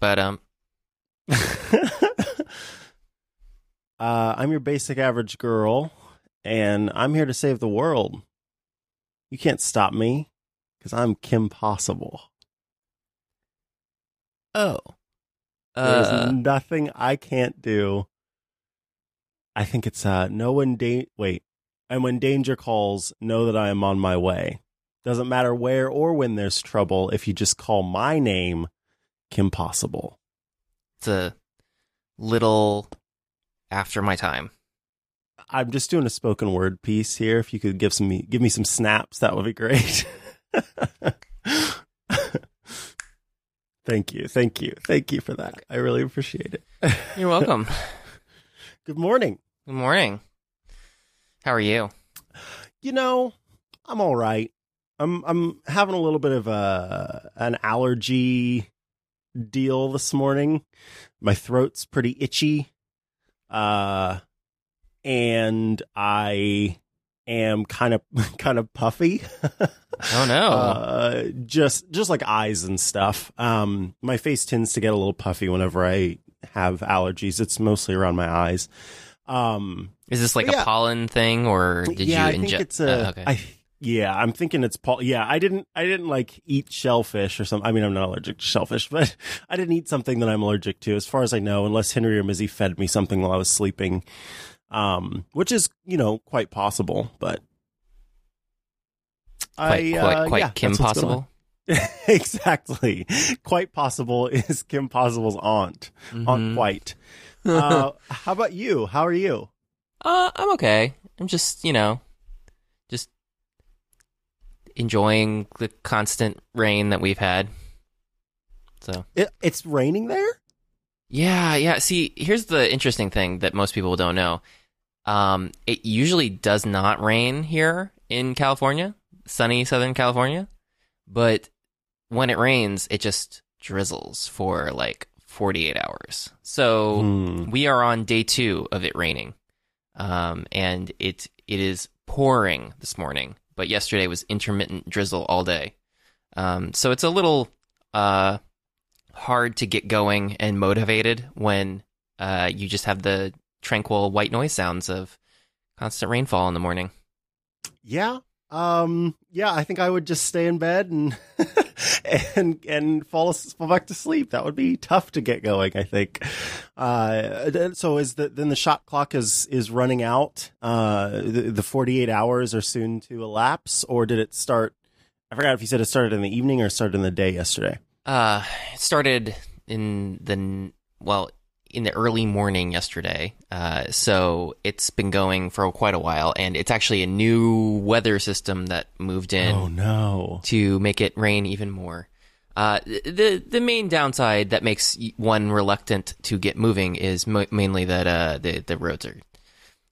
But um, uh, I'm your basic average girl, and I'm here to save the world. You can't stop me because I'm Kim Possible. oh, There's uh, nothing I can't do. I think it's uh, no one da- wait, and when danger calls, know that I am on my way. Doesn't matter where or when there's trouble. If you just call my name, Kim Possible. it's a little after my time. I'm just doing a spoken word piece here. If you could give some give me some snaps, that would be great. thank you, thank you, thank you for that. I really appreciate it. You're welcome. Good morning. Good morning. How are you? You know, I'm all right. I'm I'm having a little bit of a an allergy deal this morning. My throat's pretty itchy. Uh and I am kind of kind of puffy. Oh no. Uh just just like eyes and stuff. Um my face tends to get a little puffy whenever I have allergies. It's mostly around my eyes. Um Is this like yeah. a pollen thing, or did yeah, I you think inject? it's a. uh, okay. I- yeah, I'm thinking it's Paul. Yeah, I didn't. I didn't like eat shellfish or something. I mean, I'm not allergic to shellfish, but I didn't eat something that I'm allergic to, as far as I know, unless Henry or Mizzy fed me something while I was sleeping, um, which is you know quite possible. But quite, I, quite, uh, quite yeah, Kim that's what's going possible. exactly, quite possible is Kim Possible's aunt, Aunt Mhm. White. Uh, how about you? How are you? Uh, I'm okay. I'm just, you know, enjoying the constant rain that we've had. So, It, it's raining there. yeah, yeah. See, here's the interesting thing that most people don't know. Um, it usually does not rain here in California, sunny Southern California, but when it rains, it just drizzles for like 48 hours. So, Hmm. we are on day two of it raining, um, and it it is pouring this morning. But yesterday was intermittent drizzle all day, um, so it's a little uh, hard to get going and motivated when uh, you just have the tranquil white noise sounds of constant rainfall in the morning. Yeah. Um yeah, I think I would just stay in bed and and and fall fall back to sleep. That would be tough to get going, I think. Uh so is the then the shot clock is is running out. Uh the, the 48 hours are soon to elapse or did it start I forgot if you said it started in the evening or started in the day yesterday. Uh, it started in the well in the early morning yesterday. Uh, so it's been going for quite a while, and it's actually a new weather system that moved in oh no. to make it rain even more. Uh, the the main downside that makes one reluctant to get moving is mo- mainly that uh, the the roads are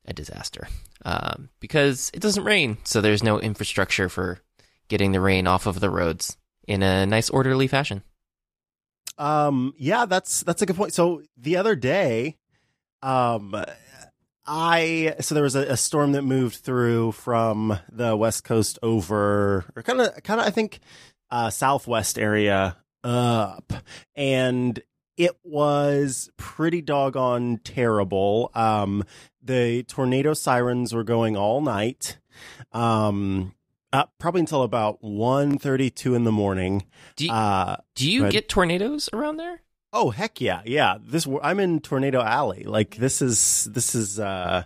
a disaster um, because it doesn't rain, so there's no infrastructure for getting the rain off of the roads in a nice orderly fashion. Um, yeah, that's that's a good point. So the other day, um, I so there was a, a storm that moved through from the west coast over, or kind of, kind of, I think, uh, southwest area up, and it was pretty doggone terrible. Um, the tornado sirens were going all night. Um, uh, probably until about 1.32 in the morning. Do you, Uh, do you get tornadoes around there? Oh heck yeah, yeah. This I'm in Tornado Alley. Like this is this is uh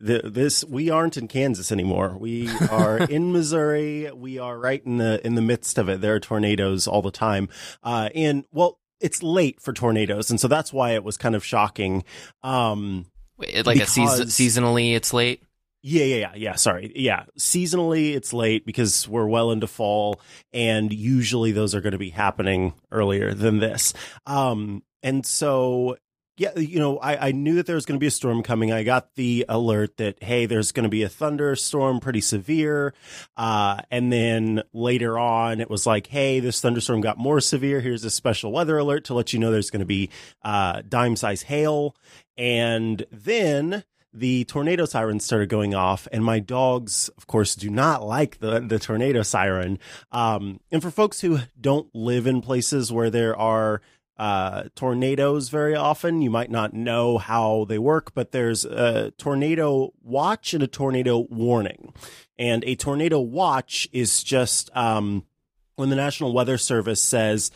the, this we aren't in Kansas anymore. We are in Missouri. We are right in the in the midst of it. There are tornadoes all the time. Uh and well, it's late for tornadoes, and so that's why it was kind of shocking. Um Wait, Like a season, seasonally, it's late. Yeah, yeah, yeah, yeah. Sorry. Yeah. Seasonally, it's late because we're well into fall, and usually those are going to be happening earlier than this. Um, and so, yeah, you know, I, I knew that there was going to be a storm coming. I got the alert that, hey, there's going to be a thunderstorm, pretty severe. Uh, and then later on, it was like, hey, this thunderstorm got more severe. Here's a special weather alert to let you know there's going to be uh, dime size hail. And then the tornado sirens started going off, and my dogs, of course, do not like the the tornado siren. Um, and for folks who don't live in places where there are uh, tornadoes very often. You might not know how they work, but there's a tornado watch and a tornado warning. And a tornado watch is just um, when the National Weather Service says,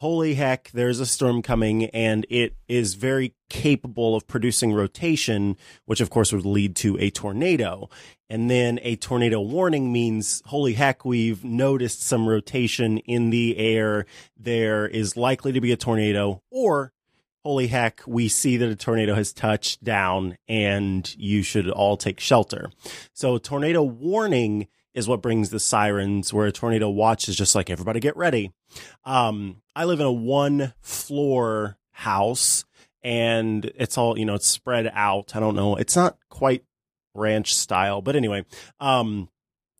holy heck, there's a storm coming and it is very capable of producing rotation, which of course would lead to a tornado. And then a tornado warning means, holy heck, we've noticed some rotation in the air. There is likely to be a tornado or holy heck, we see that a tornado has touched down and you should all take shelter. So tornado warning is what brings the sirens where a tornado watch is just like everybody get ready um i live in a one floor house and it's all you know it's spread out i don't know it's not quite ranch style but anyway um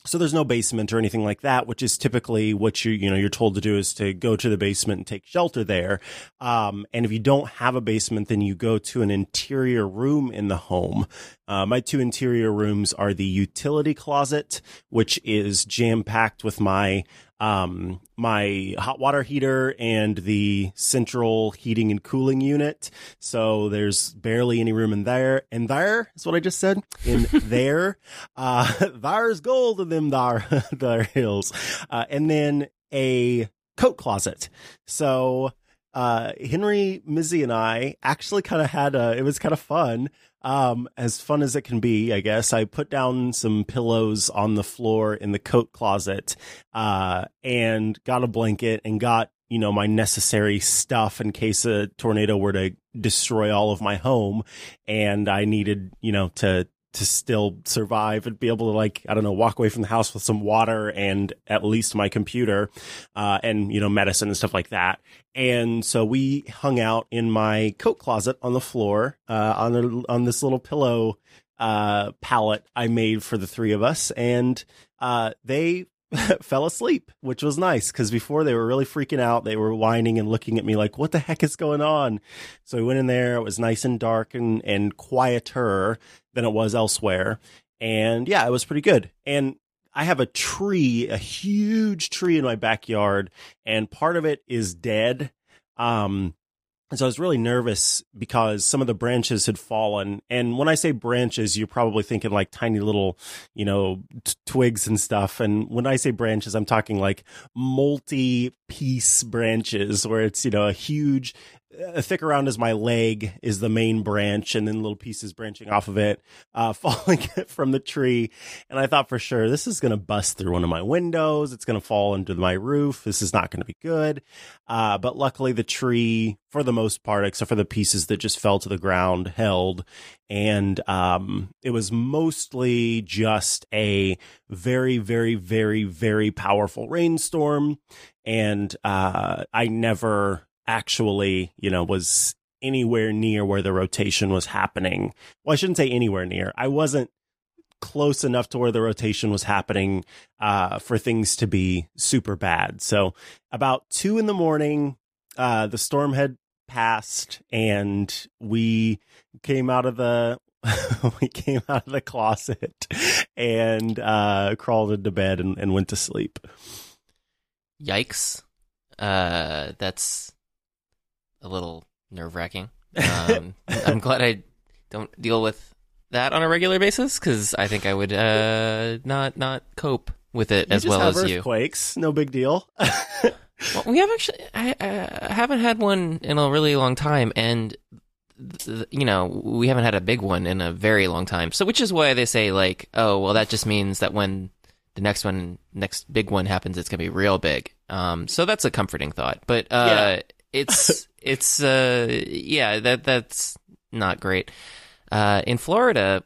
so there's no basement or anything like that, which is typically what you you know you're told to do is to go to the basement and take shelter there. Um, and if you don't have a basement, then you go to an interior room in the home. Uh, my two interior rooms are the utility closet, which is jam packed with my um, my hot water heater and the central heating and cooling unit. So there's barely any room in there. And there is what I just said. In there, uh, there's gold in them there, there hills. Uh, and then a coat closet. So, uh, Henry, Mizzy, and I actually kind of had a, it was kind of fun um, as fun as it can be, I guess. I put down some pillows on the floor in the coat closet, uh, and got a blanket and got, you know, my necessary stuff in case a tornado were to destroy all of my home. And I needed, you know, to, to still survive and be able to like I don't know walk away from the house with some water and at least my computer uh, and you know medicine and stuff like that. And so we hung out in my coat closet on the floor uh, on on this little pillow uh, pallet I made for the three of us. And uh, they fell asleep, which was nice because before they were really freaking out. They were whining and looking at me like, what the heck is going on? So we went in there. It was nice and dark and, and quieter than it was elsewhere. And yeah, it was pretty good. And I have a tree, a huge tree in my backyard, and part of it is dead. Um, and so I was really nervous because some of the branches had fallen. And when I say branches, you're probably thinking like tiny little, you know, t- twigs and stuff. And when I say branches, I'm talking like multi piece branches where it's, you know, a huge uh, thick around as my leg is the main branch and then little pieces branching off of it uh, falling from the tree. And i thought for sure this is going to bust through one of my windows. It's going to fall under my roof. This is not going to be good. Uh, but luckily the tree for the most part except for the pieces that just fell to the ground held. And um, it was mostly just a very very very very powerful rainstorm. And uh, i never actually, you know, was anywhere near where the rotation was happening. Well, I shouldn't say anywhere near. I wasn't close enough to where the rotation was happening uh, for things to be super bad. So about two in the morning, uh, the storm had passed, and we came out of the we came out of the closet and uh, crawled into bed and, and went to sleep. Yikes! Uh, that's a little nerve wracking. Um, I'm glad I don't deal with that on a regular basis because I think I would uh, not not cope with it You as well as you. earthquakes, no big deal. Well, we have actually. I, I haven't had one in a really long time, and th- you know we haven't had a big one in a very long time. So, which is why they say like, oh, well, that just means that when the next one, next big one happens, it's gonna be real big. Um, so that's a comforting thought. But uh, Yeah. It's it's uh, yeah, that that's not great. Uh, in Florida,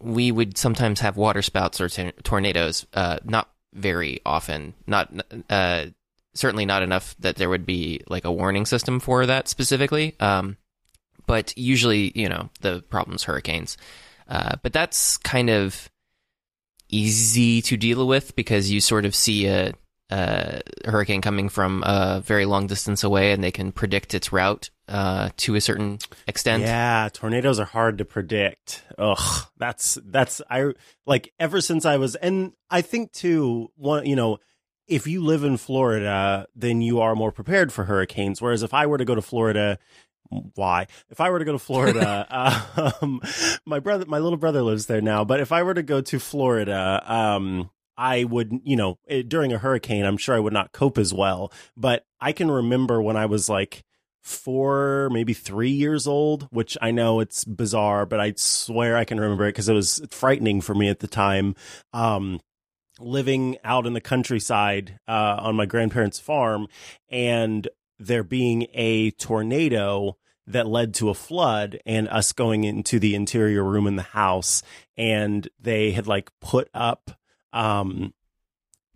we would sometimes have water spouts or tor- tornadoes. Uh, not very often. Not uh, certainly not enough that there would be like a warning system for that specifically. Um, but usually, you know, the problem's hurricanes. Uh, but that's kind of easy to deal with because you sort of see a, a hurricane coming from a very long distance away, and they can predict its route uh, to a certain extent. Yeah, tornadoes are hard to predict. Ugh, that's that's I like ever since I was, and I think too one, you know, if you live in Florida, then you are more prepared for hurricanes. Whereas if I were to go to Florida, why? If I were to go to Florida, um, my brother, my little brother lives there now. But if I were to go to Florida, um, I would, you know, during a hurricane, I'm sure I would not cope as well. But I can remember when I was like four, maybe three years old, which I know it's bizarre, but I swear I can remember it because it was frightening for me at the time. Um, living out in the countryside uh, on my grandparents' farm, and there being a tornado that led to a flood and us going into the interior room in the house and they had like put up um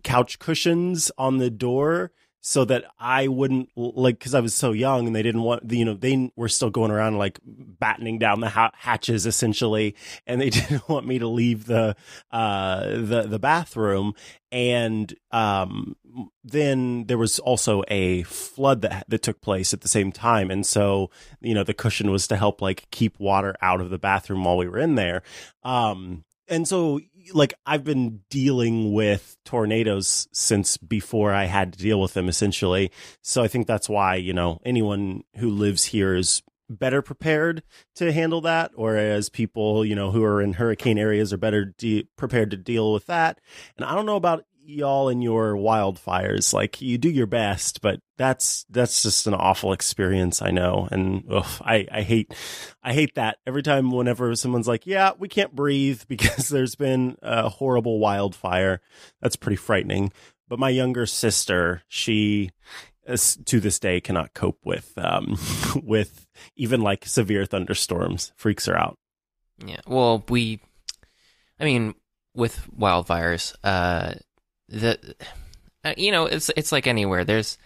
couch cushions on the door so that I wouldn't like because I was so young and they didn't want you know they were still going around like battening down the ha- hatches essentially and they didn't want me to leave the uh the the bathroom. And um then there was also a flood that that took place at the same time. And so you know the cushion was to help like keep water out of the bathroom while we were in there. Um and so like I've been dealing with tornadoes since before I had to deal with them essentially. So I think that's why, you know, anyone who lives here is better prepared to handle that whereas people, you know, who are in hurricane areas are better de- prepared to deal with that. And I don't know about y'all in your wildfires. Like you do your best, but that's that's just an awful experience. I know, and ugh, I I hate I hate that every time. Whenever someone's like, "Yeah, we can't breathe because there's been a horrible wildfire," that's pretty frightening. But my younger sister, she to this day cannot cope with um with even like severe thunderstorms. Freaks her out. Yeah. Well, we, I mean, with wildfires, uh, the uh, you know it's it's like anywhere. There's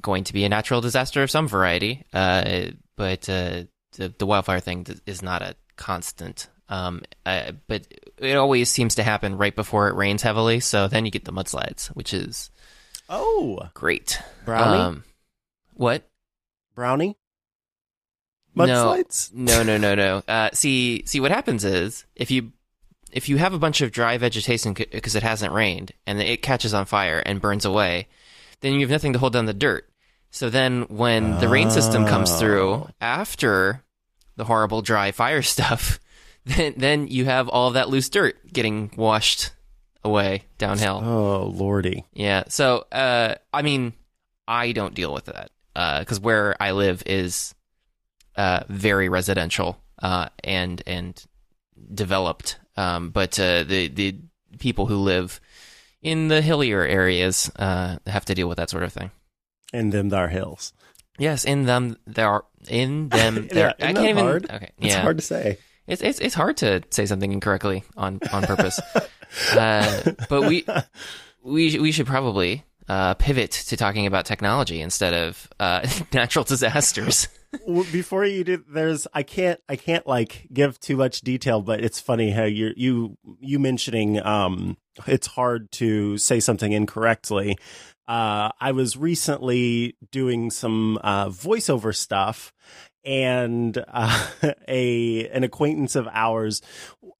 going to be a natural disaster of some variety uh, but uh, the, the wildfire thing is not a constant um, uh, but it always seems to happen right before it rains heavily so then you get the mudslides which is oh. great. Brownie? Um, what? Brownie? Mudslides? No no no no no. Uh, see see what happens is if you if you have a bunch of dry vegetation because it hasn't rained and it catches on fire and burns away, then you have nothing to hold down the dirt. So then when the rain system comes through oh. after the horrible dry fire stuff, then then you have all of that loose dirt getting washed away downhill. Oh lordy. Yeah. So uh, I mean, I don't deal with that because uh, where I live is uh, very residential uh, and and developed um, but uh, the the people who live in the hillier areas uh, have to deal with that sort of thing. In them, there are hills. Yes, in them there are in them there. I can't even. Hard? Okay, yeah. It's hard to say. It's it's it's hard to say something incorrectly on on purpose. uh, but we we we should probably uh, pivot to talking about technology instead of uh, natural disasters. Before you do, there's I can't I can't like give too much detail, but it's funny how you you you mentioning um it's hard to say something incorrectly. Uh, I was recently doing some uh, voiceover stuff, and uh, a an acquaintance of ours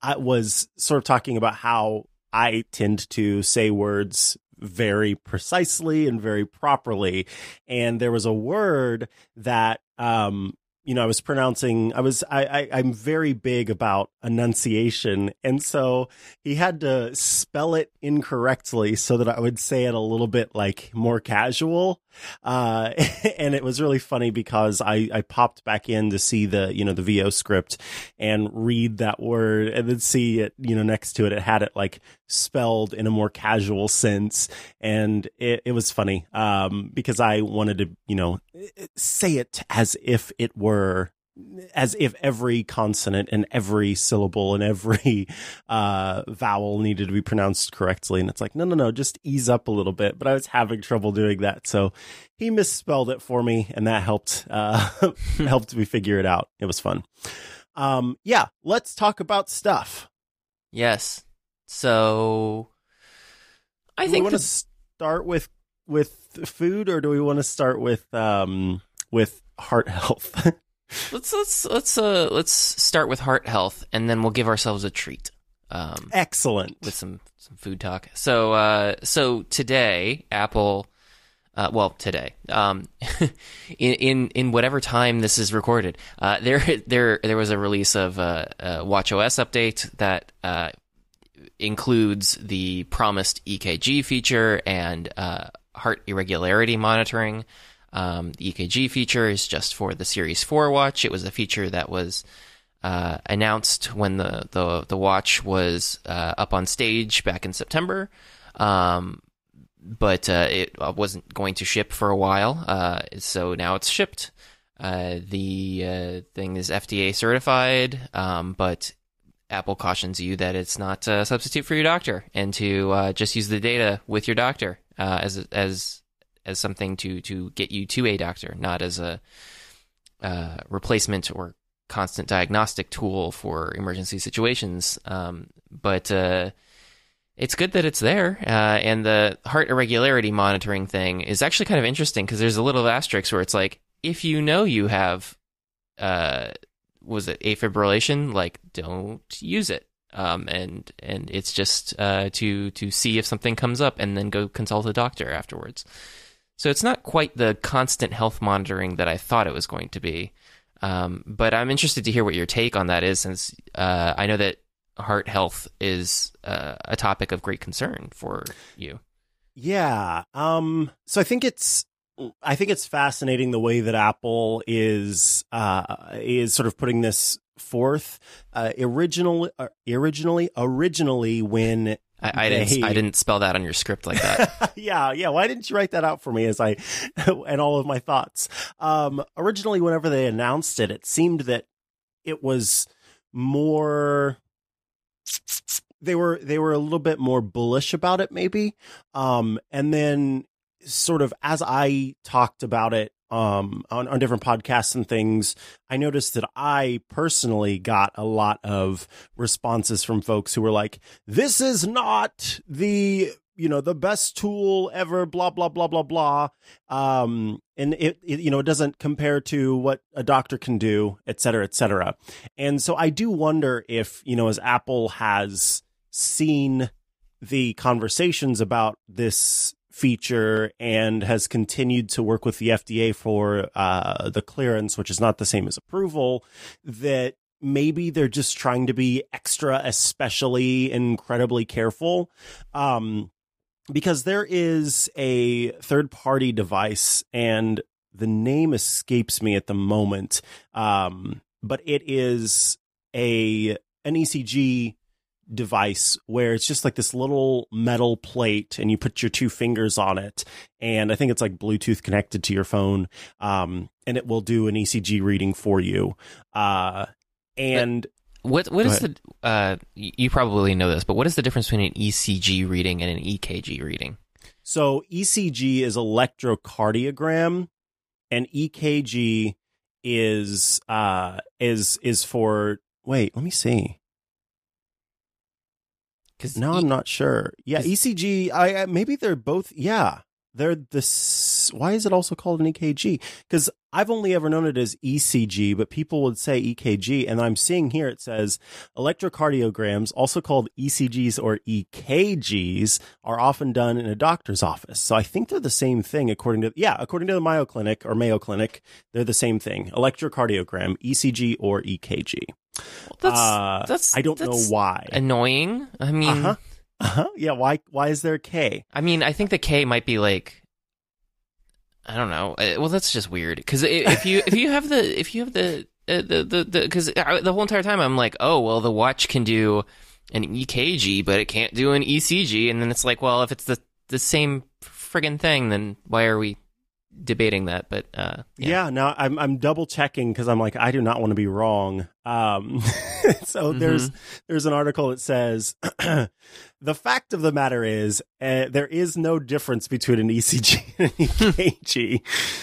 uh, was sort of talking about how I tend to say words very precisely and very properly. And there was a word that, um, you know, I was pronouncing, I was, I, I, I'm very big about enunciation. And so he had to spell it incorrectly so that I would say it a little bit like more casual. Uh, and it was really funny because I, I popped back in to see the, you know, the VO script and read that word and then see it, you know, next to it, it had it like spelled in a more casual sense. And it, it was funny, um, because I wanted to, you know, say it as if it were as if every consonant and every syllable and every uh, vowel needed to be pronounced correctly. And it's like, no, no, no, just ease up a little bit. But I was having trouble doing that. So he misspelled it for me and that helped, uh, helped me figure it out. It was fun. Um, yeah, let's talk about stuff. Yes. So I do think we want to start with, with food or do we want to start with, um, with heart health? Let's let's let's uh let's start with heart health and then we'll give ourselves a treat. Um, Excellent. with some some food talk. So uh, so today, Apple. Uh, well, today, um, in, in in whatever time this is recorded, uh, there there there was a release of uh, a WatchOS update that uh, includes the promised EKG feature and uh, heart irregularity monitoring. Um, the EKG feature is just for the Series 4 watch. It was a feature that was uh, announced when the, the, the watch was uh, up on stage back in September. Um, but uh, it wasn't going to ship for a while. Uh, so now it's shipped. Uh, the uh, thing is FDA certified, um, but Apple cautions you that it's not a substitute for your doctor, and to uh, just use the data with your doctor uh, as as as something to to get you to a doctor, not as a uh, replacement or constant diagnostic tool for emergency situations. Um, but uh, it's good that it's there, uh, and the heart irregularity monitoring thing is actually kind of interesting because there's a little asterisk where it's like if you know you have uh, was it afibrillation? Like, don't use it. Um, and and it's just uh, to to see if something comes up, and then go consult a doctor afterwards. So it's not quite the constant health monitoring that I thought it was going to be. Um, but I'm interested to hear what your take on that is, since uh, I know that heart health is uh, a topic of great concern for you. Yeah. Um. So I think it's I think it's fascinating the way that Apple is uh is sort of putting this forth. Uh, originally, uh, originally, originally when I, I didn't I didn't spell that on your script like that. yeah, yeah. Why didn't you write that out for me as I and all of my thoughts? Um, originally, whenever they announced it, it seemed that it was more. They were they were a little bit more bullish about it, maybe. Um, and then sort of as I talked about it um on, on different podcasts and things, I noticed that I personally got a lot of responses from folks who were like, this is not the you know the best tool ever blah blah blah blah blah. Um and it, it you know it doesn't compare to what a doctor can do et cetera et cetera. And so i do wonder if you know as apple has seen the conversations about this feature and has continued to work with the FDA for uh, the clearance, which is not the same as approval, that maybe they're just trying to be extra, especially incredibly careful. Um, because there is a third party device and the name escapes me at the moment. Um, but it is a, an ECG device where it's just like this little metal plate and you put your two fingers on it. And i think it's like bluetooth connected to your phone um and it will do an ecg reading for you. Uh and What what Go is the uh you probably know this, but what is the difference between an ECG reading and an EKG reading? so ecg is electrocardiogram and ekg is uh is is for wait let me see No, I'm not sure. Yeah, ECG. I I- maybe they're both. Yeah, they're this. Why is it also called an EKG? Because I've only ever known it as ECG, but people would say EKG, and I'm seeing here it says electrocardiograms, also called ECGs or EKGs, are often done in a doctor's office. So I think they're the same thing, according to yeah, according to the Mayo Clinic or Mayo Clinic, they're the same thing: electrocardiogram, ECG or EKG. That's uh, that's I don't know why. Annoying. I mean, Uh-huh. Uh-huh. Yeah. Why? Why is there a K? I mean, I think the K might be like I don't know. Uh, Well, that's just weird because if you if you have the if you have the uh, the the because the whole entire time I'm like, oh well, the watch can do an EKG, but it can't do an ECG, and then it's like, well, if it's the the same friggin' thing, then why are we debating that? But uh, Yeah. now I'm I'm double checking because I'm like I do not want to be wrong. Um, so there's there's an article that says the fact of the matter is uh, there is no difference between an ECG and an EKG.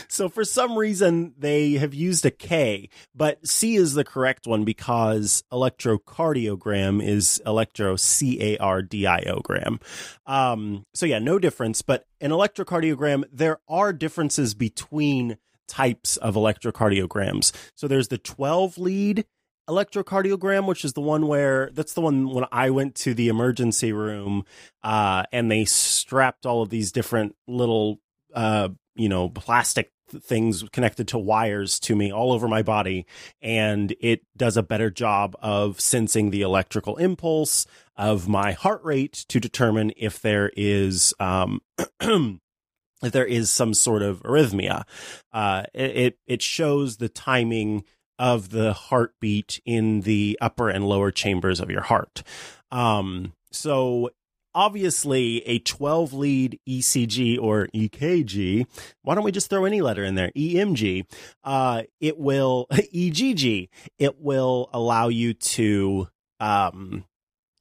so for some reason they have used a K, but C is the correct one because electrocardiogram is electro C A R D I O gram. Um, so yeah, no difference. But an electrocardiogram, there are differences between types of electrocardiograms. So there's the 12 lead electrocardiogram, which is the one where that's the one when I went to the emergency room, uh, and they strapped all of these different little, uh, you know, plastic things connected to wires to me all over my body and it does a better job of sensing the electrical impulse of my heart rate to determine if there is um if there is some sort of arrhythmia. Uh it it shows the timing of the heartbeat in the upper and lower chambers of your heart um so obviously a 12 lead ECG or EKG. Why don't we just throw any letter in there? EMG. Uh, it will EGG. It will allow you to, um,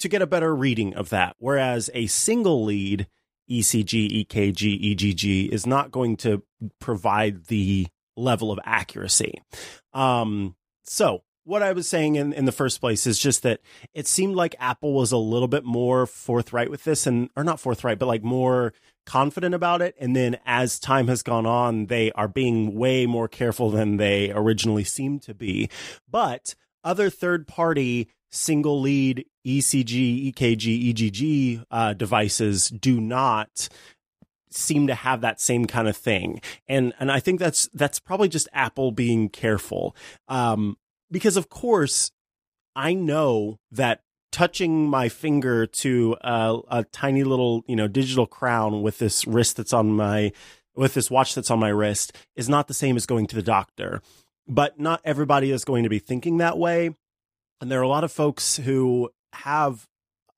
to get a better reading of that. Whereas a single lead ECG, EKG, EGG is not going to provide the level of accuracy. Um, so what I was saying in, in the first place is just that it seemed like Apple was a little bit more forthright with this and, or not forthright, but like more confident about it. And then as time has gone on, they are being way more careful than they originally seemed to be. But other third party single lead ECG, EKG, EGG uh, devices do not seem to have that same kind of thing. And and I think that's that's probably just Apple being careful. Um because of course I know that touching my finger to a, a, tiny little, you know, digital crown with this wrist that's on my, with this watch that's on my wrist is not the same as going to the doctor. But not everybody is going to be thinking that way. And there are a lot of folks who have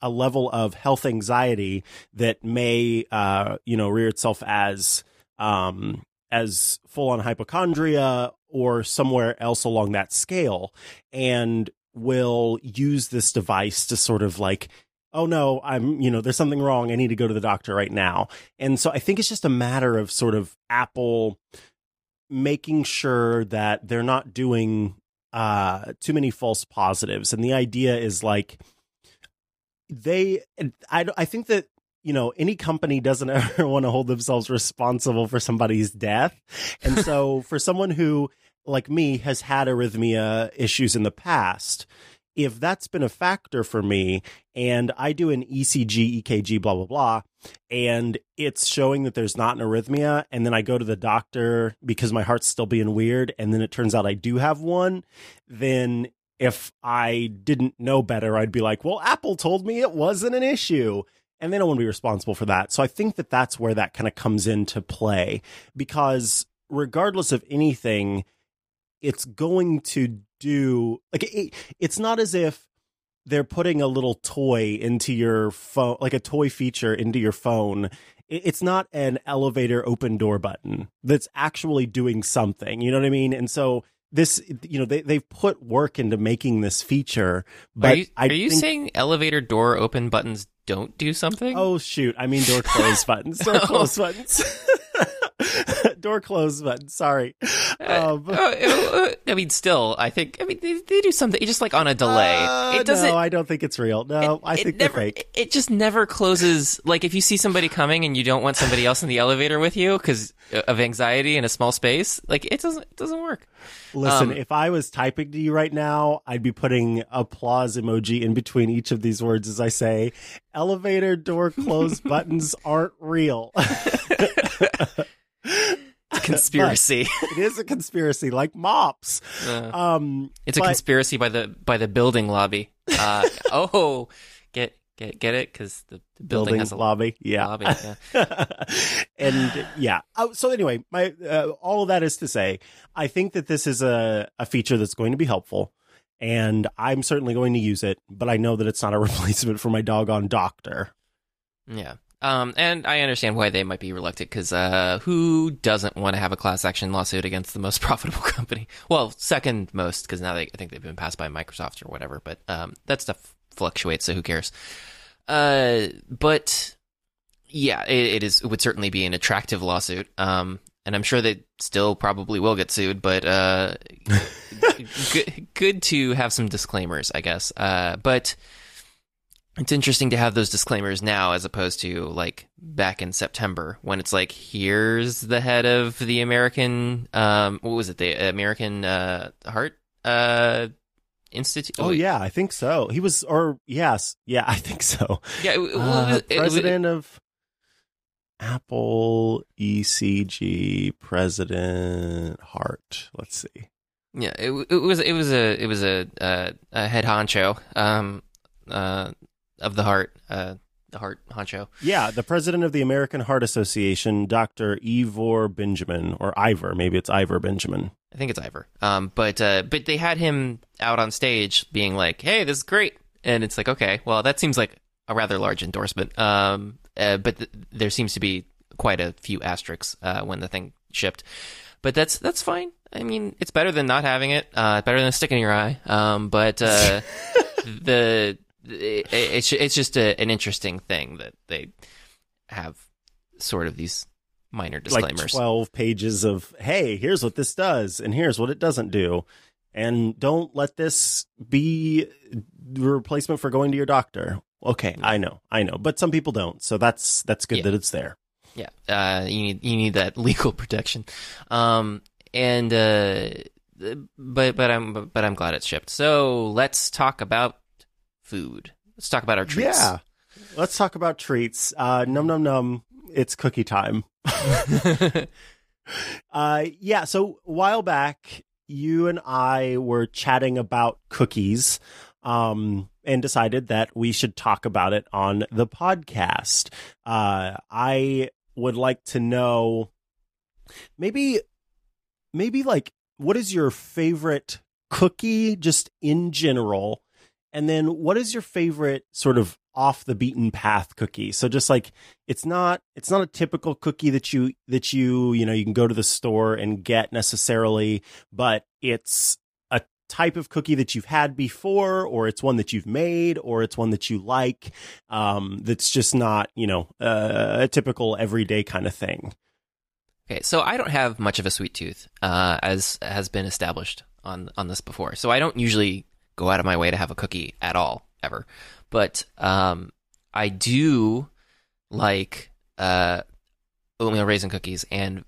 a level of health anxiety that may, uh, you know, rear itself as, um, as full on hypochondria or somewhere else along that scale and will use this device to sort of like oh no i'm you know there's something wrong. I need to go to the doctor right now. And so i think it's just a matter of sort of apple making sure that they're not doing uh too many false positives. And the idea is like they i i think that you know, any company doesn't ever want to hold themselves responsible for somebody's death. And so for someone who, like me, has had arrhythmia issues in the past, if that's been a factor for me and I do an ECG, EKG, blah, blah, blah, and it's showing that there's not an arrhythmia, and then I go to the doctor because my heart's still being weird, and then it turns out I do have one, then if I didn't know better, I'd be like, well, Apple told me it wasn't an issue and they don't want to be responsible for that. So I think that that's where that kind of comes into play because regardless of anything, it's going to do like it, it's not as if they're putting a little toy into your phone, like a toy feature into your phone. It's not an elevator open door button that's actually doing something. You know what I mean? And so this, you know, they, they've put work into making this feature. But are you, are you think, saying elevator door open buttons don't do something? Oh shoot! I mean door close buttons. Door close buttons. door close button. Sorry. Uh, um, uh, uh, I mean, still, I think. I mean, they, they do something just like on a delay. Uh, it doesn't. No, I don't think it's real. No, it, I think never, they're fake. It just never closes. Like if you see somebody coming and you don't want somebody else in the elevator with you because of anxiety in a small space, like it doesn't. It doesn't work. Listen, um, if I was typing to you right now, I'd be putting applause emoji in between each of these words as I say, elevator door close buttons aren't real. conspiracy. it is a conspiracy, like mops. Uh, um, it's but, a conspiracy by the by the building lobby. Uh, oh, get get get it because the, the, building, building has a lobby. Yeah, lobby, yeah. and yeah. Oh, so anyway, my uh, all of that is to say, I think that this is a a feature that's going to be helpful. And I'm certainly going to use it, but I know that it's not a replacement for my doggone doctor. Yeah. Um, and I understand why they might be reluctant because uh, who doesn't want to have a class action lawsuit against the most profitable company? Well, second most because now they, I think they've been passed by Microsoft or whatever. But um, that stuff fluctuates, so who cares? Uh, but yeah, it, it is. It would certainly be an attractive lawsuit. Um, and I'm sure they still probably will get sued. But uh, good, good to have some disclaimers, I guess. Uh, but it's interesting to have those disclaimers now as opposed to like back in September when it's like here's the head of the American um what was it the American uh heart uh Institute. Oh yeah, I think so. He was, or yes, yeah, I think so. yeah. It, it- Uh, it- it- president of Apple ECG, President Hart. Let's see. Yeah, it, it was it was a it was a uh, a head honcho um uh of the heart uh the heart honcho. Yeah, the president of the American Heart Association, Dr. Ivor Benjamin, or Ivor, maybe it's Ivor Benjamin. I think it's Ivor. Um, but uh, but they had him out on stage being like, "Hey, this is great," and it's like, okay, well, that seems like a rather large endorsement. Um, uh, but th- there seems to be quite a few asterisks uh, when the thing shipped. But that's that's fine. I mean, it's better than not having it. Uh, better than a stick in your eye. Um, but uh, the it, it's it's just a, an interesting thing that they have sort of these minor disclaimers. Like 12 pages of, hey, here's what this does, and here's what it doesn't do. And don't let this be the replacement for going to your doctor. Okay, I know, I know, but some people don't. So that's that's good Yeah. that it's there. Yeah, uh, you need you need that legal protection, um, and uh, but but I'm but I'm glad it's shipped. So let's talk about food. Let's talk about our treats. Yeah. Let's talk about treats. Uh, num num num. It's cookie time. Uh, yeah. So a while back, you and I were chatting about cookies, um, and decided that we should talk about it on the podcast. Uh, I would like to know, maybe, maybe like, what is your favorite cookie, just in general, and then what is your favorite sort of off the beaten path cookie? So just like it's not it's not a typical cookie that you that you you know you can go to the store and get necessarily but it's a type of cookie that you've had before or it's one that you've made or it's one that you like um that's just not you know uh, a typical everyday kind of thing Okay, so I don't have much of a sweet tooth, uh, as has been established on on this before. So I don't usually go out of my way to have a cookie at all, ever. But um, I do like uh, oatmeal raisin cookies and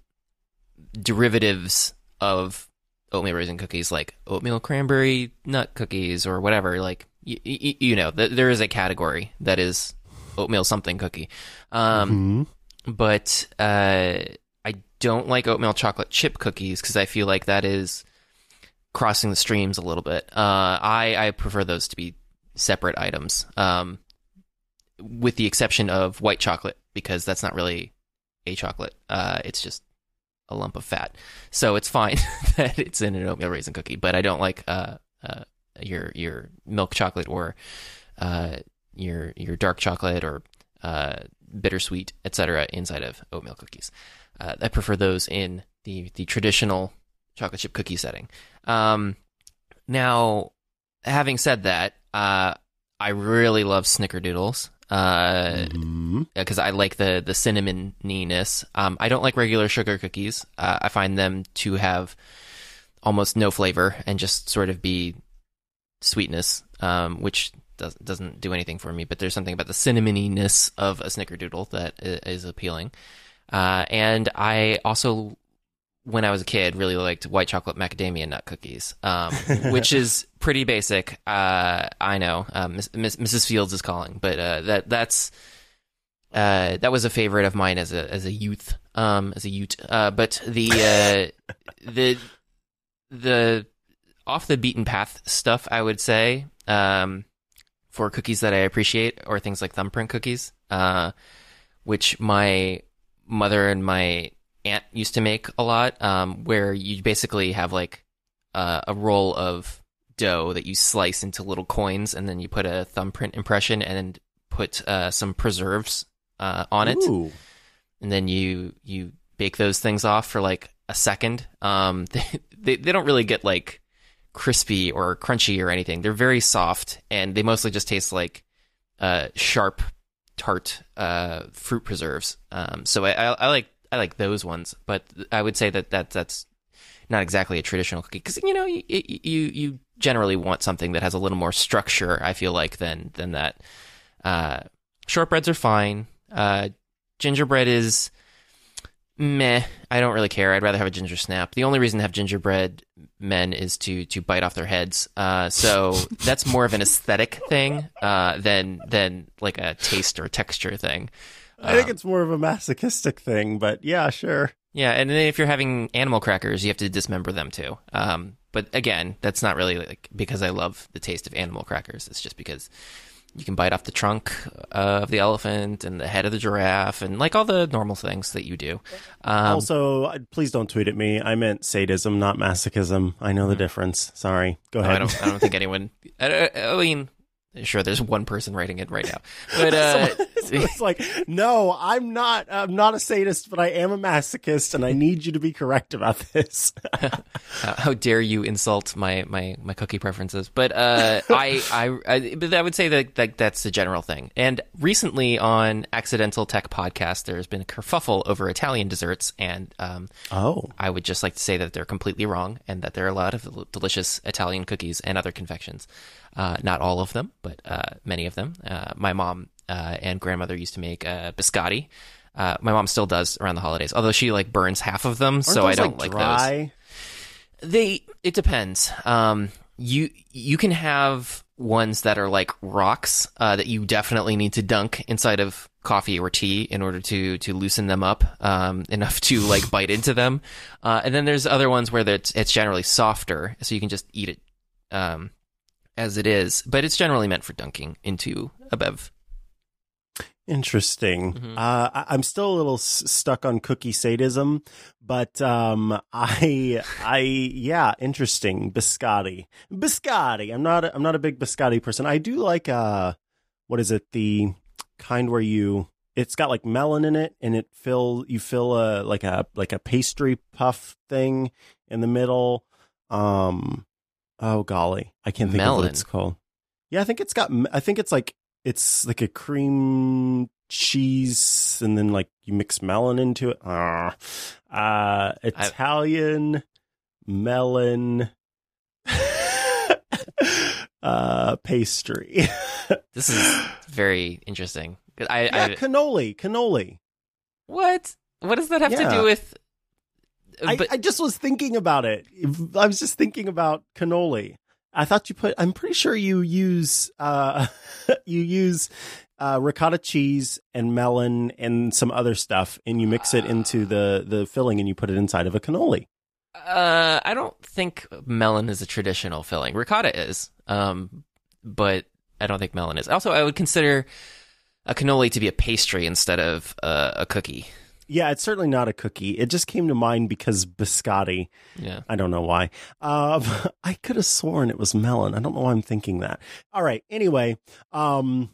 derivatives of oatmeal raisin cookies, like oatmeal cranberry nut cookies or whatever. Like y- y- you know, th- there is a category that is oatmeal something cookie. Um, but uh, I don't like oatmeal chocolate chip cookies because I feel like that is crossing the streams a little bit. Uh, I I prefer those to be separate items, um, with the exception of white chocolate because that's not really a chocolate. Uh, it's just a lump of fat, so it's fine that it's in an oatmeal raisin cookie. But I don't like uh, uh, your your milk chocolate or uh, your your dark chocolate or uh, bittersweet, etc. inside of oatmeal cookies. I prefer those in the the traditional chocolate chip cookie setting. Um, now, having said that, uh, I really love snickerdoodles. Uh, Mhm. because I like the the cinnamoniness. Um, I don't like regular sugar cookies. Uh, I find them to have almost no flavor and just sort of be sweetness, um, which does, doesn't do anything for me. But there's something about the cinnamoniness of a snickerdoodle that is appealing. Uh, and I also, when I was a kid, really liked white chocolate macadamia nut cookies, um, which is pretty basic. Uh, I know, um, Miss, Miss, Mrs. Fields is calling, but uh, that that's uh, that was a favorite of mine as a as a youth, um, as a youth. Uh, but the uh, the the off the beaten path stuff, I would say, um, for cookies that I appreciate, or things like thumbprint cookies, uh, which my mother and my aunt used to make a lot, um, where you basically have like uh, a roll of dough that you slice into little coins, and then you put a thumbprint impression and put uh, some preserves uh, on it, Ooh. and then you you bake those things off for like a second. Um, they, they they don't really get like crispy or crunchy or anything. They're very soft, and they mostly just taste like uh, sharp, tart uh, fruit preserves. Um, so I, I, I like I like those ones, but I would say that, that that's not exactly a traditional cookie because you know you, you you generally want something that has a little more structure. I feel like than than that. Uh, shortbreads are fine. Uh, gingerbread is Meh, I don't really care. I'd rather have a ginger snap. The only reason to have gingerbread men is to to bite off their heads. Uh, so that's more of an aesthetic thing uh, than than like a taste or texture thing. I think it's more of a masochistic thing, but yeah, sure. Yeah, and then if you're having animal crackers, you have to dismember them too. Um, but again, that's not really like because I love the taste of animal crackers. It's just because you can bite off the trunk of the elephant and the head of the giraffe and like all the normal things that you do. Um, also, please don't tweet at me. I meant sadism, not masochism. I know the difference. Sorry. Go ahead. I don't. I don't think anyone. I, I mean, Sure, there's one person writing it right now, but uh, it's like, no, I'm not. I'm not a sadist, but I am a masochist, and I need you to be correct about this. how dare you insult my my my cookie preferences? But uh, I, I, I, but I would say that, that that's the general thing. And recently on Accidental Tech podcast, there's been a kerfuffle over Italian desserts, and um, oh, I would just like to say that they're completely wrong, and that there are a lot of delicious Italian cookies and other confections. Uh, not all of them, but uh, many of them. Uh, my mom uh, and grandmother used to make uh, biscotti. my mom still does around the holidays, although she like burns half of them, Aren't so I don't like, like those. They it depends. Um, you you can have ones that are like rocks that you definitely need to dunk inside of coffee or tea in order to to loosen them up um, enough to like bite into them. Uh, and then there's other ones where it's, it's generally softer, so you can just eat it um, as it is, but it's generally meant for dunking into a bev. Interesting. Mm-hmm. Uh, I, am still a little s- stuck on cookie sadism, but um, I, I, yeah, interesting. Biscotti, biscotti. I'm not, a, I'm not a big biscotti person. I do like, uh, what is it? The kind where you, it's got like melon in it, and it fill, you fill a like a like a pastry puff thing in the middle. Um, Oh golly, I can't think Melon. of what it's called. Yeah, I think it's got. I think it's like it's like a cream cheese, and then like you mix melon into it. Uh, uh Italian I... melon uh, pastry. this is very interesting. I, yeah, I, cannoli, cannoli. What? What does that have yeah. to do with I, I just was thinking about it. I was just thinking about cannoli. I thought you put. I'm pretty sure you use uh, you use uh, ricotta cheese and melon and some other stuff, and you mix it into the the filling, and you put it inside of a cannoli. Uh, I don't think melon is a traditional filling. Ricotta is, um, but I don't think melon is. Also, I would consider a cannoli to be a pastry instead of uh, a cookie. Yeah, it's certainly not a cookie. It just came to mind because biscotti. Yeah. I don't know why. Um, I could have sworn it was melon. I don't know why I'm thinking that. All right. Anyway, um,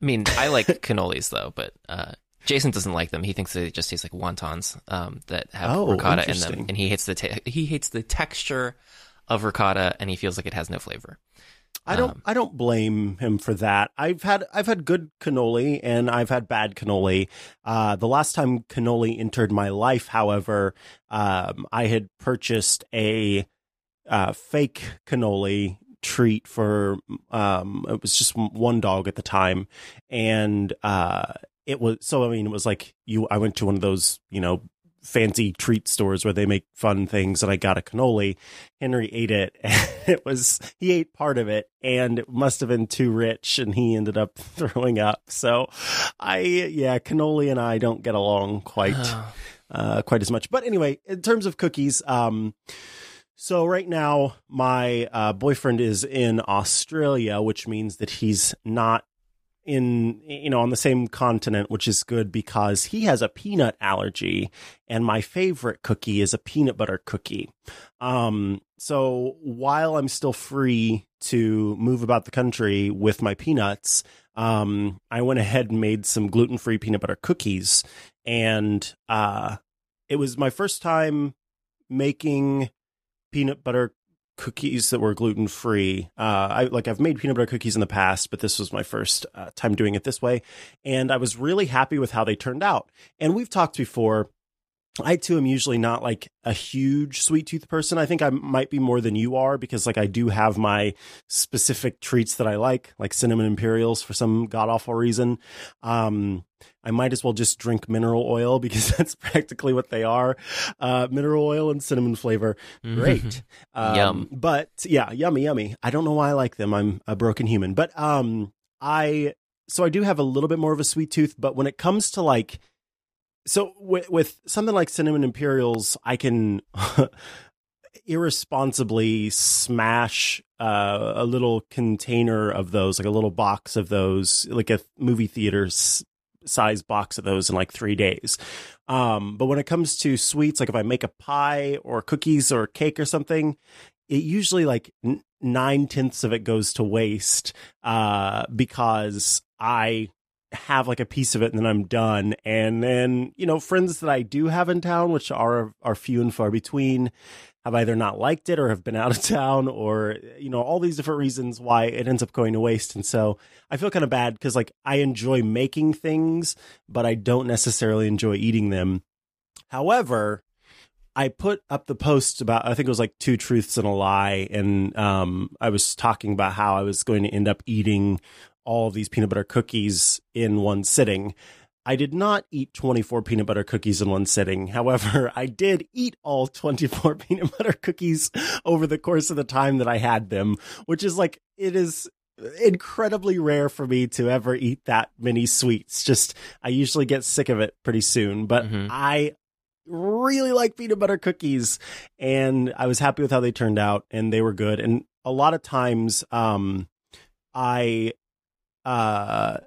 I mean, I like cannolis though, but uh, Jason doesn't like them. He thinks they just taste like wontons um, that have oh, ricotta in them, and he hates the te- he hates the texture of ricotta, and he feels like it has no flavor. I don't um, I don't blame him for that. I've had I've had good cannoli and I've had bad cannoli. Uh, the last time cannoli entered my life, however, um, I had purchased a uh, fake cannoli treat for um, it was just one dog at the time and uh, it was so I mean it was like you I went to one of those you know fancy treat stores where they make fun things and I got a cannoli. Henry ate it and it was he ate part of it and it must have been too rich and he ended up throwing up. So I yeah, cannoli and I don't get along quite uh quite as much. But anyway, in terms of cookies, um so right now my uh, boyfriend is in Australia, which means that he's not in you know on the same continent which is good because he has a peanut allergy and my favorite cookie is a peanut butter cookie. Um so while i'm still free to move about the country with my peanuts um i went ahead and made some gluten-free peanut butter cookies and uh it was my first time making peanut butter cookies that were gluten free. Uh, I like I've made peanut butter cookies in the past, but this was my first uh, time doing it this way, and I was really happy with how they turned out. And we've talked before I too am usually not like a huge sweet tooth person. I think I might be more than you are because like I do have my specific treats that I like, like cinnamon imperials for some god awful reason. Um, I might as well just drink mineral oil because that's practically what they are. Uh, mineral oil and cinnamon flavor. Great. Um, Yum. But yeah, yummy, yummy. I don't know why I like them. I'm a broken human, but, um, I, so I do have a little bit more of a sweet tooth, but when it comes to like, so with, with something like cinnamon imperials, I can irresponsibly smash uh, a little container of those, like a little box of those, like a movie theater size box of those in like three days. Um, but when it comes to sweets, like if I make a pie or cookies or cake or something, it usually like nine tenths of it goes to waste uh, because I have like a piece of it and then I'm done. And then, you know, friends that I do have in town, which are are few and far between, have either not liked it or have been out of town or, you know, all these different reasons why it ends up going to waste. And so I feel kind of bad because like I enjoy making things, but I don't necessarily enjoy eating them. However, I put up the post about I think it was like two truths and a lie, and um, I was talking about how I was going to end up eating all of these peanut butter cookies in one sitting. I did not eat 24 peanut butter cookies in one sitting. However, I did eat all 24 peanut butter cookies over the course of the time that I had them, which is like, it is incredibly rare for me to ever eat that many sweets. Just, I usually get sick of it pretty soon, but Mhm. I really like peanut butter cookies and I was happy with how they turned out and they were good. And a lot of times, um, I, uh,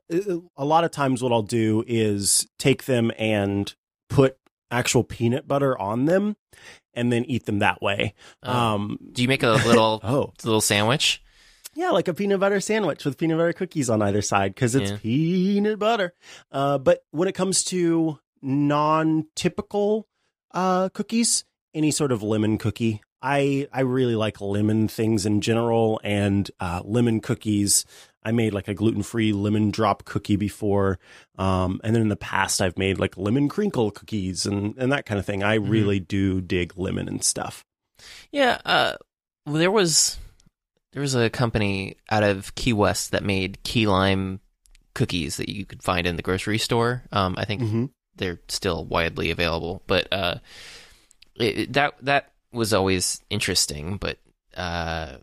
a lot of times what I'll do is take them and put actual peanut butter on them and then eat them that way. Uh, Um, do you make a little oh, little sandwich? yeah, like a peanut butter sandwich with peanut butter cookies on either side because it's Yeah. peanut butter. Uh, but when it comes to non-typical uh, cookies, any sort of lemon cookie, I I really like lemon things in general, and uh, lemon cookies. I made like a gluten-free lemon drop cookie before, um, and then in the past I've made like lemon crinkle cookies and and that kind of thing. I Mhm. really do dig lemon and stuff. Yeah, uh, well, there was there was a company out of Key West that made key lime cookies that you could find in the grocery store. Um, I think Mm-hmm. they're still widely available, but uh, it- that that was always interesting, but uh,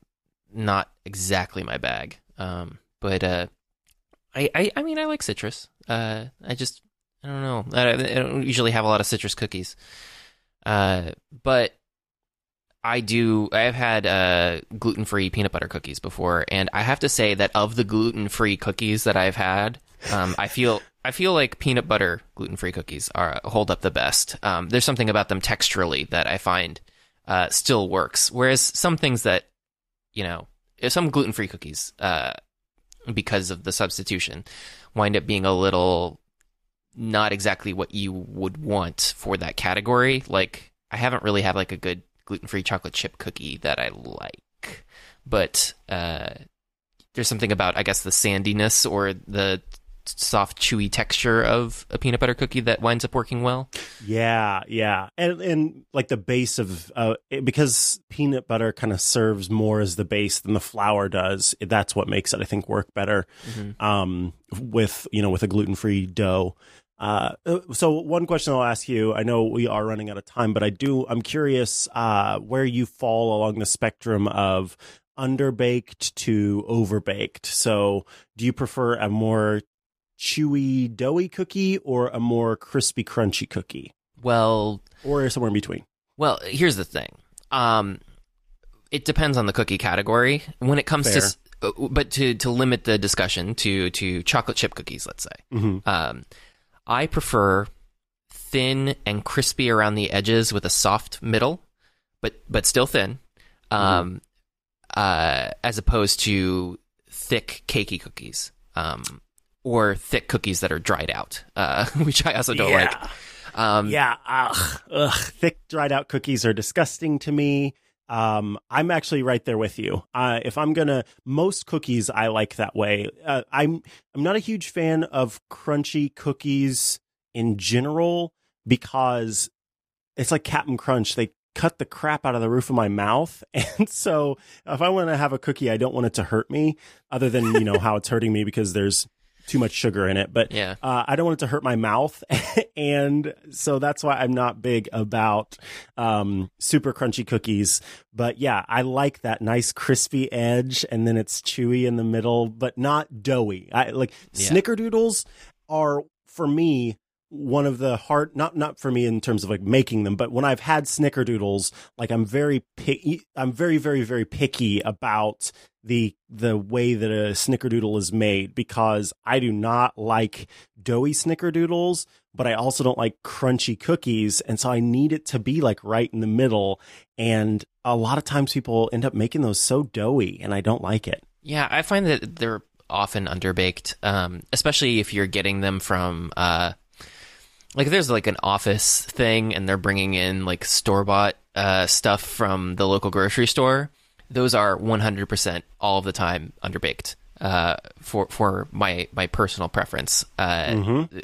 not exactly my bag. Um, but uh, I, I I mean I like citrus. Uh, I just I don't know. I, I don't usually have a lot of citrus cookies. Uh, but I do. I have had uh, gluten free peanut butter cookies before, and I have to say that of the gluten free cookies that I've had, um, I feel I feel like peanut butter gluten free cookies are hold up the best. Um, there's something about them texturally that I find uh, still works, whereas some things that you know, some gluten free cookies, uh, because of the substitution, wind up being a little not exactly what you would want for that category. Like I haven't really had like a good gluten free chocolate chip cookie that I like, but uh, there's something about I guess the sandiness or the soft chewy texture of a peanut butter cookie that winds up working well. Yeah, yeah, and and like the base of uh, it- because peanut butter kind of serves more as the base than the flour does. That's what makes it, I think, work better. Um, with you know with a gluten free dough. Uh, so one question I'll ask you. I know we are running out of time, but I do. I'm curious uh, where you fall along the spectrum of underbaked to overbaked. So, do you prefer a more chewy, doughy cookie or a more crispy, crunchy cookie? Well, or somewhere in between. Well, here's the thing. Um, it depends on the cookie category. When it comes Fair. to, uh, but to to limit the discussion to to chocolate chip cookies, let's say, Mm-hmm. um, I prefer thin and crispy around the edges with a soft middle, but but still thin, um, uh, as opposed to thick cakey cookies, um, or thick cookies that are dried out, uh, which I also don't like. Um, yeah, ugh, ugh, thick dried out cookies are disgusting to me. Um, I'm actually right there with you. Uh, if I'm gonna, most cookies I like that way. Uh, I'm I'm not a huge fan of crunchy cookies in general because it's like Captain Crunch. They cut the crap out of the roof of my mouth. And so if I want to have a cookie, I don't want it to hurt me other than, you know, how it's hurting me because there's too much sugar in it. But Yeah. uh, I don't want it to hurt my mouth. and so that's why I'm not big about um, super crunchy cookies. But yeah, I like that nice crispy edge and then it's chewy in the middle, but not doughy. I like Yeah. snickerdoodles are for me one of the hard not not for me in terms of like making them but when i've had snickerdoodles like i'm very picky i'm very very very picky about the the way that a snickerdoodle is made because i do not like doughy snickerdoodles but i also don't like crunchy cookies and so i need it to be like right in the middle and a lot of times people end up making those so doughy and i don't like it. Yeah, I find that they're often underbaked, um, especially if you're getting them from uh, like if there's like an office thing and they're bringing in like store bought uh, stuff from the local grocery store. Those are 100% all of the time underbaked. Uh, for for my my personal preference, uh,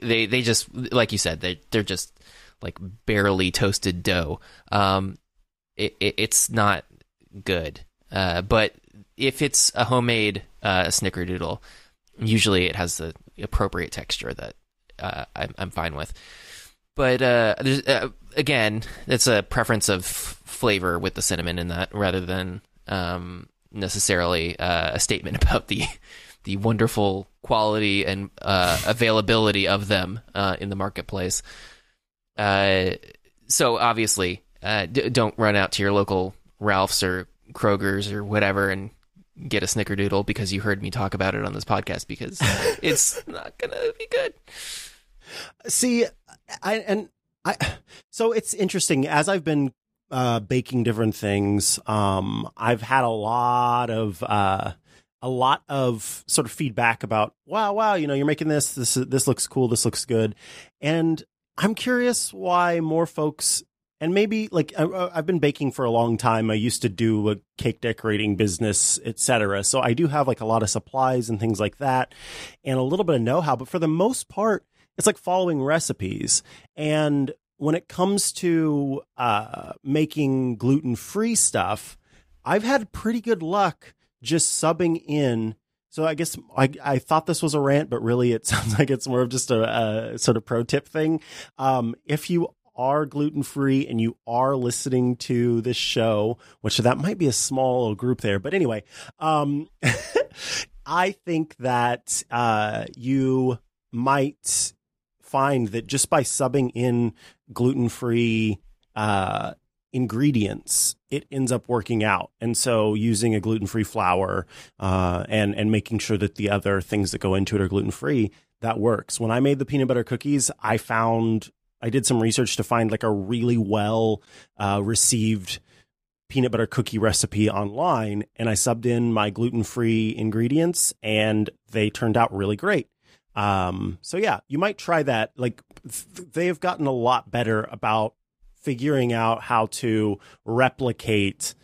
they they just like you said they they're just like barely toasted dough. Um, it, it it's not good. Uh, but if it's a homemade uh, snickerdoodle, usually it has the appropriate texture that uh, I'm, I'm fine with. But uh, uh, again, it's a preference of flavor with the cinnamon in that, rather than um, necessarily uh, a statement about the the wonderful quality and uh, availability of them uh, in the marketplace. So obviously, d- don't run out to your local Ralph's or Kroger's or whatever and get a snickerdoodle because you heard me talk about it on this podcast because it's not gonna be good. See, I and I so it's interesting. As I've been uh baking different things, um I've had a lot of uh a lot of sort of feedback about wow wow you know you're making this. This this looks cool. This looks good. And i'm curious why more folks and maybe like I, i've been baking for a long time. I used to do a cake decorating business etc so i do have like a lot of supplies and things like that and a little bit of know-how. But for the most part it's like following recipes and when it comes to uh, making gluten-free stuff i've had pretty good luck just subbing in so I guess I, I thought this was a rant, but really it sounds like it's more of just a, a sort of pro tip thing. Um, if you are gluten free and you are listening to this show, which that might be a small group there, but anyway, um, I think that uh, you might find that just by subbing in gluten free uh, ingredients, it ends up working out. And so using a gluten free flour uh, and and making sure that the other things that go into it are gluten free, that works. When I made the peanut butter cookies, I found I did some research to find like a really well uh, received peanut butter cookie recipe online, and I subbed in my gluten free ingredients, and they turned out really great. Um, so yeah, you might try that. Like th- they have gotten a lot better about figuring out how to replicate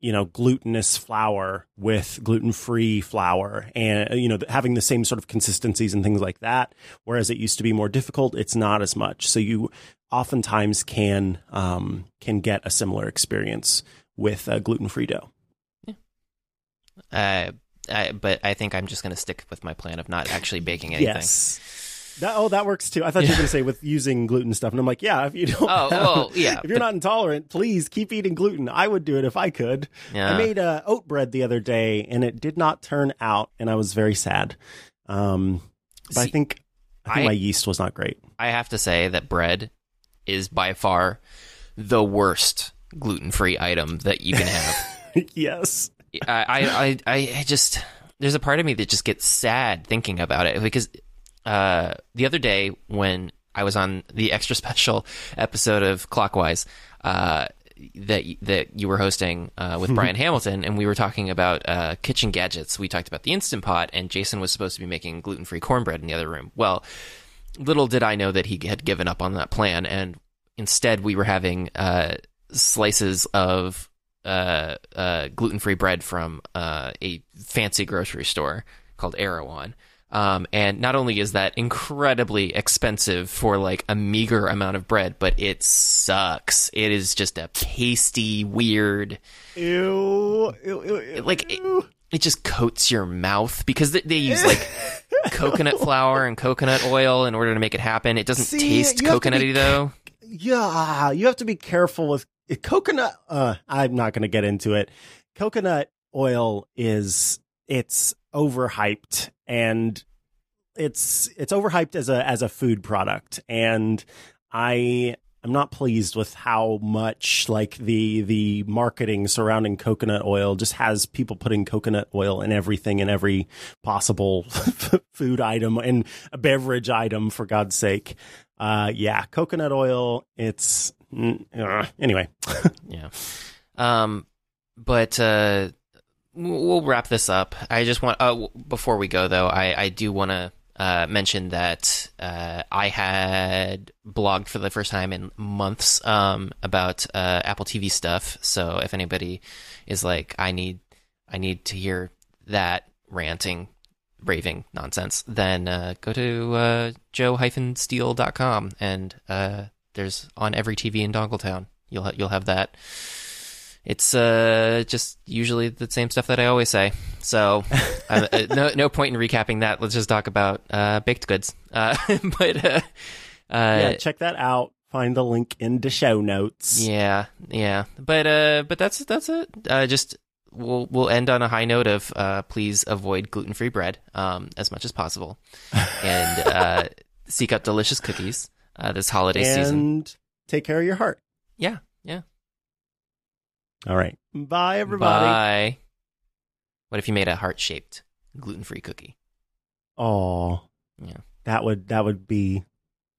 you know glutinous flour with gluten-free flour and you know having the same sort of consistencies and things like that whereas it used to be more difficult it's not as much so you oftentimes can um, can get a similar experience with uh, gluten-free dough yeah. Uh, I, but I think I'm just going to stick with my plan of not actually baking anything. yes that, oh that works too i thought you were going to say with using gluten stuff and i'm like yeah if you don't Oh, have- well, yeah, if you're not intolerant please keep eating gluten i would do it if i could Yeah. I made uh, oat bread the other day, and it did not turn out, and I was very sad. Um, but I think I think I- my yeast was not great. I have to say that bread is by far the worst gluten free item that you can have. yes, I, I, I, I just there's a part of me that just gets sad thinking about it because uh, the other day when I was on the extra special episode of Clockwise uh, that that you were hosting uh, with Brian Hamilton, and we were talking about uh, kitchen gadgets. We talked about the Instant Pot, and Jason was supposed to be making gluten free cornbread in the other room. Well, little did I know that he had given up on that plan, and instead we were having uh, slices of uh, uh, gluten free bread from uh, a fancy grocery store called Erewhon. Um, and not only is that incredibly expensive for like a meager amount of bread, but it sucks. It is just a pasty, weird. Ew. ew, ew, ew like it, it, just coats your mouth because they, they use like coconut flour and coconut oil in order to make it happen. It doesn't See, taste coconutty though. Yeah, you have to be careful with coconut. Uh, I'm not going to get into it. Coconut oil is it's overhyped and it's it's overhyped as a as a food product and I I'm not pleased with how much like the the marketing surrounding coconut oil just has people putting coconut oil in everything in every possible food item and a beverage item for God's sake. Uh yeah, coconut oil it's anyway. yeah. Um but uh we'll wrap this up. I just want uh, before we go though, I I do want to uh, mention that uh, I had blogged for the first time in months um, about uh, Apple TV stuff. So if anybody is like, I need I need to hear that ranting, raving nonsense, then uh, go to uh, joe-steele.com and uh, there's on every TV in Dongletown. You'll ha- you'll have that it's uh, just usually the same stuff that I always say. So, uh, no no point in recapping that. Let's just talk about uh, baked goods. Uh, but uh, uh, yeah, check that out. Find the link in the show notes. Yeah, yeah. But uh, but that's that's it. just we'll we'll end on a high note of please avoid gluten free bread um, as much as possible, and seek out delicious cookies Uh, this holiday and season. And take care of your heart. Yeah, yeah. All right. Bye, everybody. Bye. What if you made a heart shaped gluten free cookie? Oh, yeah. That would that would be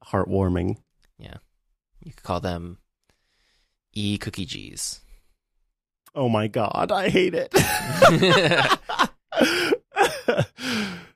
heartwarming. Yeah. You could call them e cookie G's. Oh my god, I hate it.